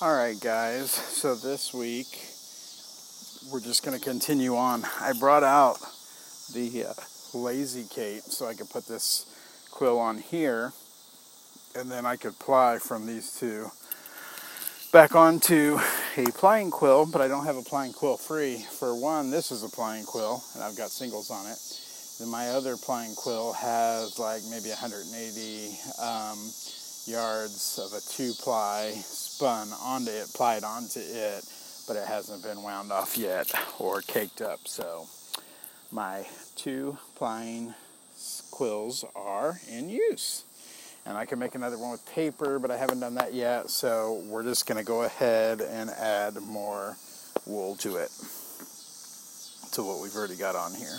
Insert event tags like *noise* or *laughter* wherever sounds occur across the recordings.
All right, guys. So this week we're just going to continue on. I brought out the uh, Lazy Kate so I could put this quill on here, and then I could ply from these two back onto a plying quill. But I don't have a plying quill free. For one, this is a plying quill, and I've got singles on it. Then my other plying quill has like maybe 180 um, yards of a two ply spun onto it, plied onto it, but it hasn't been wound off yet or caked up. So my two plying quills are in use. And I can make another one with paper, but I haven't done that yet. So we're just going to go ahead and add more wool to it, to what we've already got on here.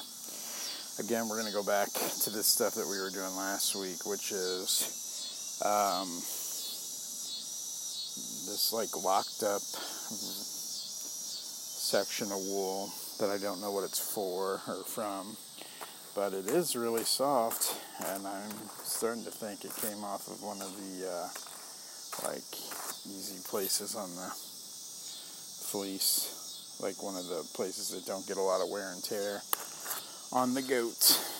Again, we're going to go back to this stuff that we were doing last week, which is um, this like locked up section of wool that I don't know what it's for or from, but it is really soft, and I'm starting to think it came off of one of the uh, like easy places on the fleece, like one of the places that don't get a lot of wear and tear on the goat.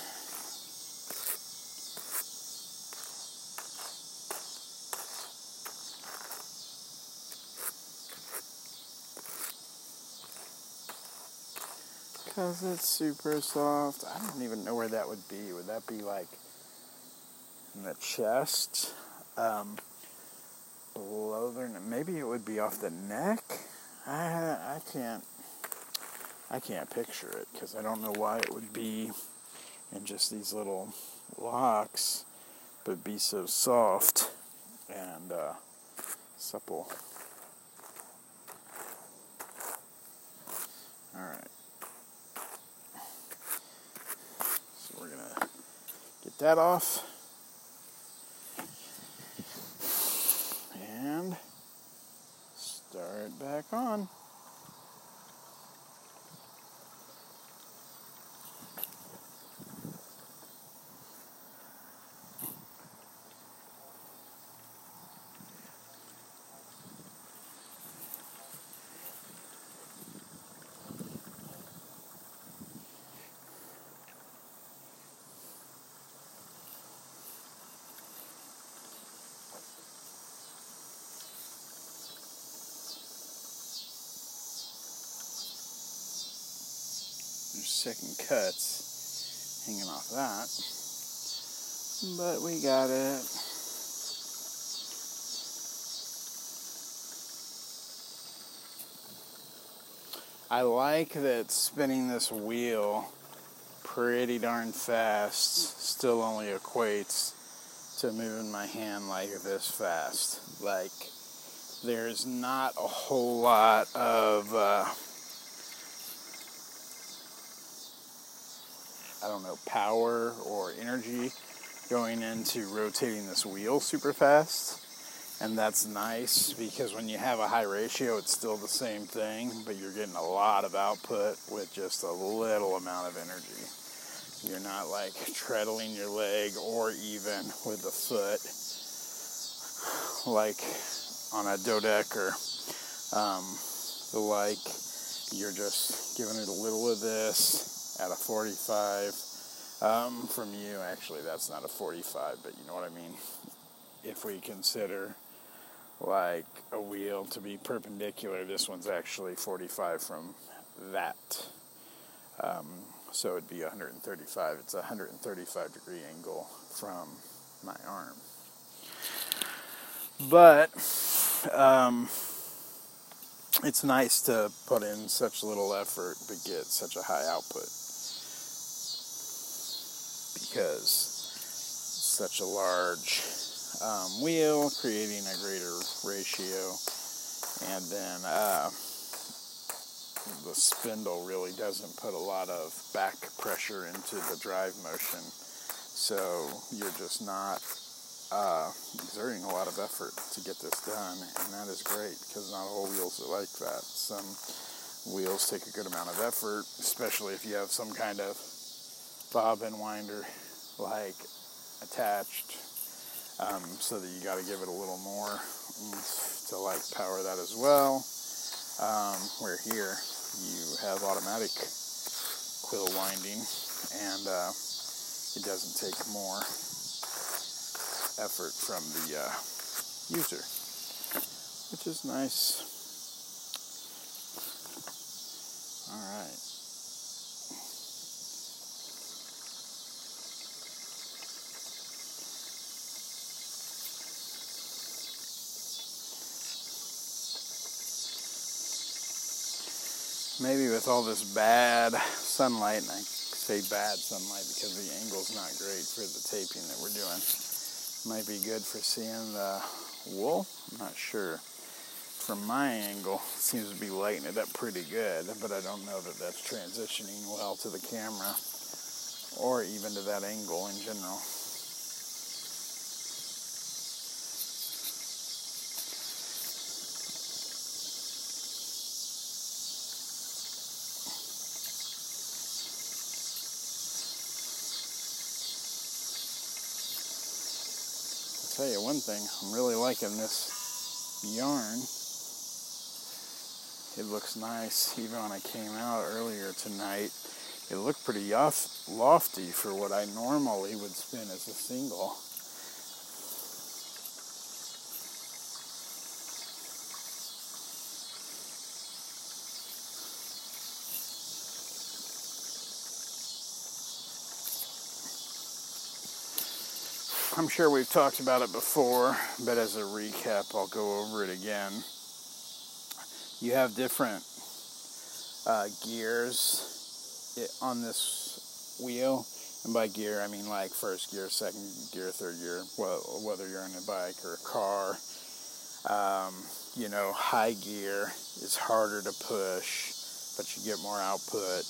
Because it's super soft. I don't even know where that would be. Would that be like in the chest? Um, below? Maybe it would be off the neck? I, I can't. I can't picture it because I don't know why it would be in just these little locks, but be so soft and uh, supple. All right. So we're gonna get that off. And start back on. Second cuts hanging off that. But we got it. I like that spinning this wheel pretty darn fast still only equates to moving my hand like this fast. Like, there's not a whole lot of. Uh, I don't know, power or energy going into rotating this wheel super fast. And that's nice because when you have a high ratio, it's still the same thing, but you're getting a lot of output with just a little amount of energy. You're not like treadling your leg or even with the foot, like on a dodecker. Um, like you're just giving it a little of this at a 45 um, from you. Actually, that's not a 45, but you know what I mean. If we consider like a wheel to be perpendicular, this one's actually 45 from that. Um, so it'd be 135. It's a 135 degree angle from my arm. But um, it's nice to put in such little effort but get such a high output because such a large um, wheel creating a greater ratio. And then uh, the spindle really doesn't put a lot of back pressure into the drive motion. So you're just not uh, exerting a lot of effort to get this done. And that is great because not all wheels are like that. Some wheels take a good amount of effort especially if you have some kind of bobbin winder like attached um, so that you got to give it a little more to like power that as well. Um, where here you have automatic quill winding and uh, it doesn't take more effort from the uh, user, which is nice. All right. Maybe with all this bad sunlight, and I say bad sunlight because the angle's not great for the taping that we're doing, might be good for seeing the wool. I'm not sure from my angle, seems to be lighting it up pretty good, but I don't know that that's transitioning well to the camera or even to that angle in general. Tell you one thing, I'm really liking this yarn it looks nice. Even when I came out earlier tonight, it looked pretty lofty for what I normally would spin as a single. I'm sure we've talked about it before, but as a recap, I'll go over it again you have different uh, gears on this wheel. And by gear, I mean like first gear, second gear, third gear, well, whether you're in a bike or a car. Um, you know, high gear is harder to push, but you get more output.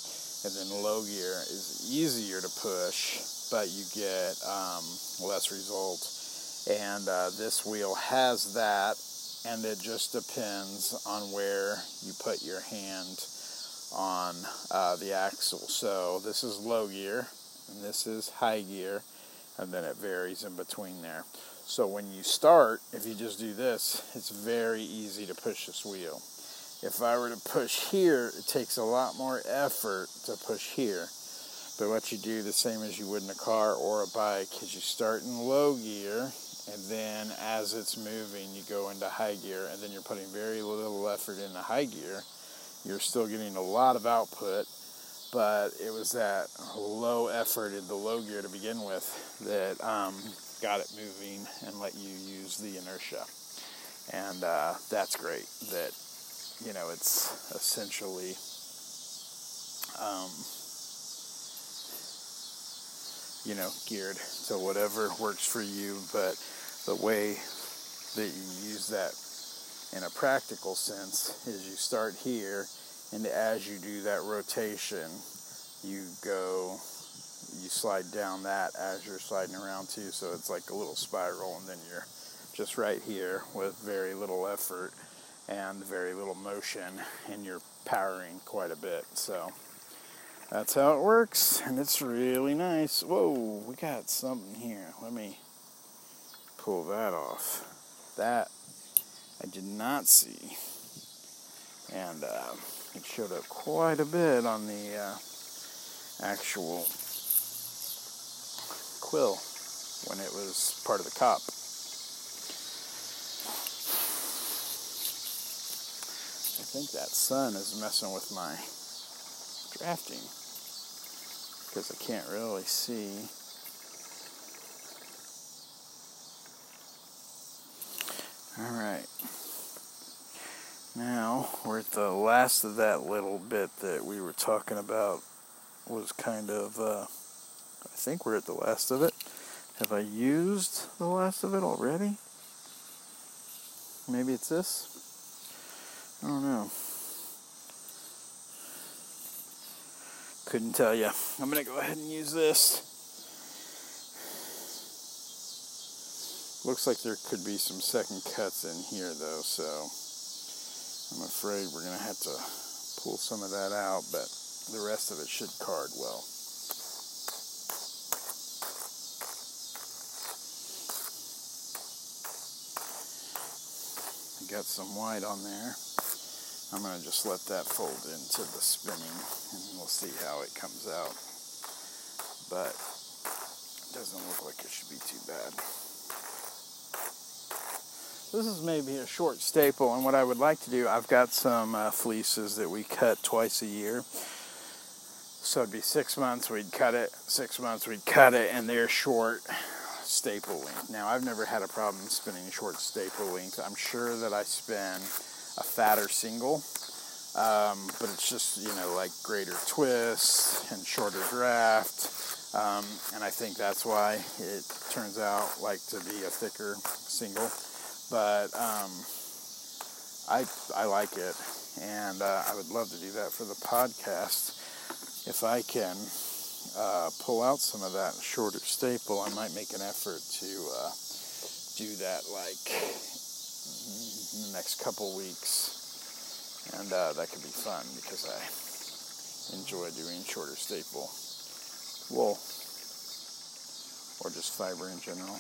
And then low gear is easier to push, but you get um, less result. And uh, this wheel has that and it just depends on where you put your hand on uh, the axle. So this is low gear, and this is high gear, and then it varies in between there. So when you start, if you just do this, it's very easy to push this wheel. If I were to push here, it takes a lot more effort to push here. But what you do the same as you would in a car or a bike is you start in low gear and then as it's moving you go into high gear and then you're putting very little effort into high gear you're still getting a lot of output but it was that low effort in the low gear to begin with that um, got it moving and let you use the inertia and uh, that's great that you know it's essentially um, you know geared to whatever works for you but the way that you use that in a practical sense is you start here and as you do that rotation you go you slide down that as you're sliding around too so it's like a little spiral and then you're just right here with very little effort and very little motion and you're powering quite a bit so that's how it works and it's really nice whoa we got something here let me pull that off. That I did not see. And uh, it showed up quite a bit on the uh, actual quill when it was part of the cop. Think that sun is messing with my drafting because I can't really see All right. Now we're at the last of that little bit that we were talking about was kind of, uh, I think we're at the last of it. Have I used the last of it already? Maybe it's this? I don't know. Couldn't tell you. I'm to go ahead and use this. Looks like there could be some second cuts in here though, so I'm afraid we're to have to pull some of that out, but the rest of it should card well. got some white on there. I'm going to just let that fold into the spinning and we'll see how it comes out. But it doesn't look like it should be too bad. This is maybe a short staple and what I would like to do, I've got some uh, fleeces that we cut twice a year. So it'd be six months we'd cut it, six months we'd cut it, and they're short staple length. Now I've never had a problem spinning short staple length. I'm sure that I spin a fatter single, um, but it's just you know like greater twist and shorter draft, um, and I think that's why it turns out like to be a thicker single. But um, I I like it, and uh, I would love to do that for the podcast. If I can uh, pull out some of that shorter staple, I might make an effort to uh, do that like in the next couple weeks. And uh, that could be fun because I enjoy doing shorter staple wool or just fiber in general.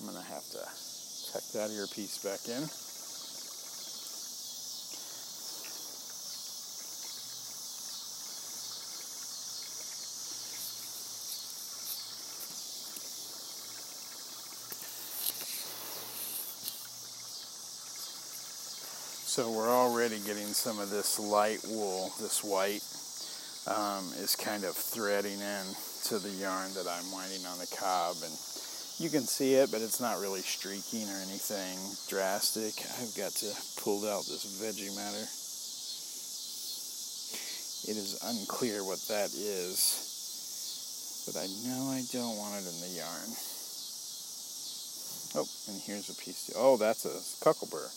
I'm to have to tuck that earpiece back in. So we're already getting some of this light wool, this white, um, is kind of threading in to the yarn that I'm winding on the cop. And you can see it, but it's not really streaking or anything drastic. I've got to pull out this Veggie-Matter. It is unclear what that is, but I know I don't want it in the yarn. Oh, and here's a piece. Oh, that's a Cuckleburr.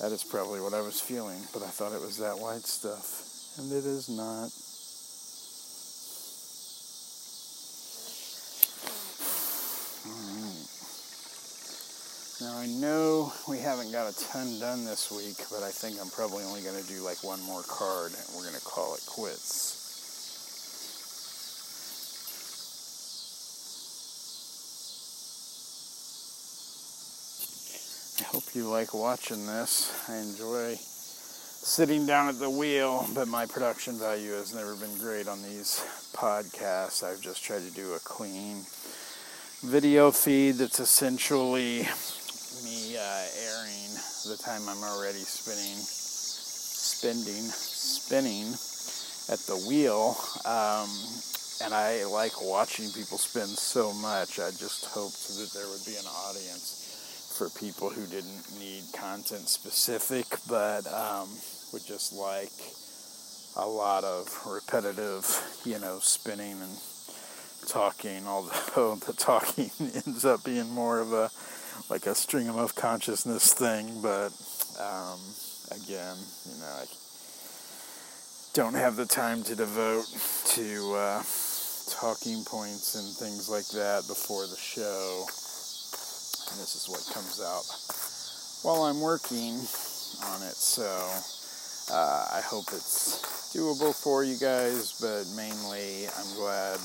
That is probably what I was feeling, but I thought it was that white stuff, and it is not. Now I know we haven't got a ton done this week, but I think I'm probably only going to do like one more card, and we're going to call it quits. hope you like watching this. I enjoy sitting down at the wheel, but my production value has never been great on these podcasts. I've just tried to do a clean video feed that's essentially me uh, airing the time I'm already spinning, spending, spinning at the wheel. Um, and I like watching people spin so much. I just hoped that there would be an audience for people who didn't need content specific, but um, would just like a lot of repetitive, you know, spinning and talking. Although *laughs* the talking *laughs* ends up being more of a like a stream of consciousness thing, but um, again, you know, I don't have the time to devote to uh, talking points and things like that before the show. This is what comes out while I'm working on it. So uh, I hope it's doable for you guys, but mainly I'm glad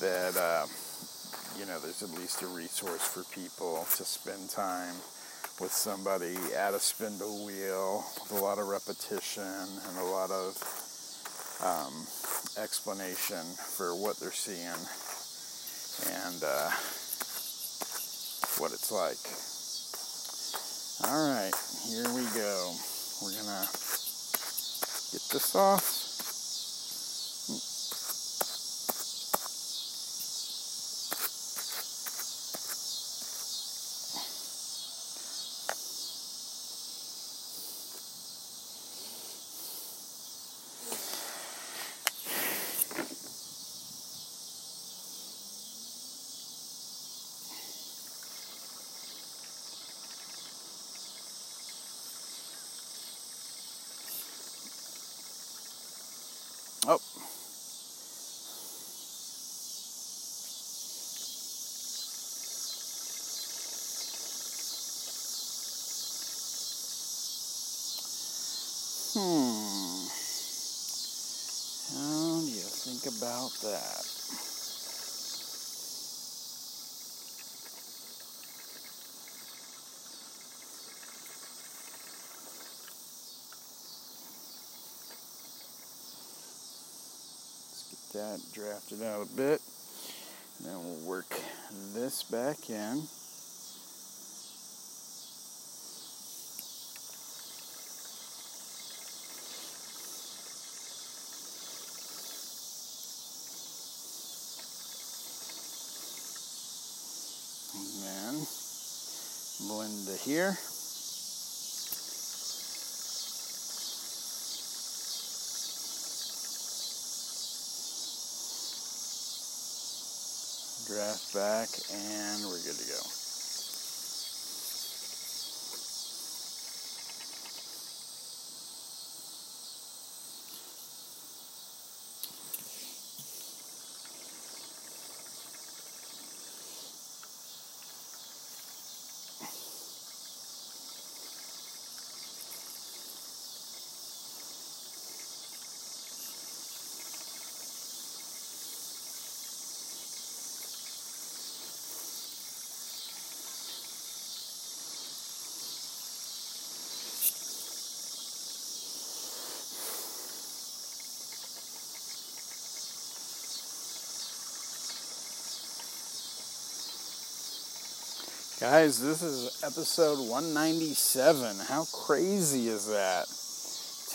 that uh, you know there's at least a resource for people to spend time with somebody at a spindle wheel with a lot of repetition and a lot of um, explanation for what they're seeing and uh, what it's like. All right, here we go. We're gonna get this off. Oh. Hmm. How do you think about that? That drafted out a bit. And Then we'll work this back in. And then blend to here. Draft back, and we're good to go. Guys, this is episode 197. How crazy is that?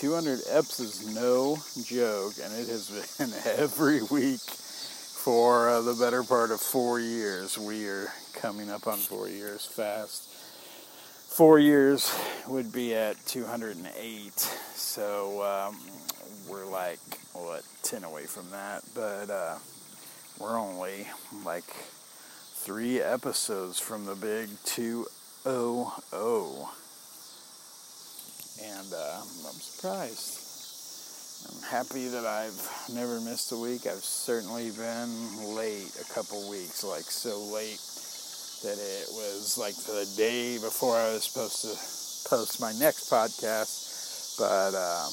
200 eps is no joke, and it has *laughs* been every week for uh, the better part of four years. We are coming up on four years fast. Four years would be at 208, so um, we're like, what, 10 away from that, but uh, we're only like three episodes from the big 200. And uh, I'm surprised. I'm happy that I've never missed a week. I've certainly been late a couple weeks, like so late that it was like the day before I was supposed to post my next podcast. But uh,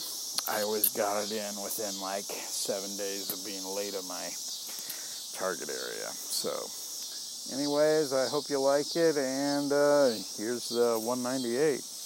I always got it in within like seven days of being late on my target area. So anyways, I hope you like it, and uh, here's the 198.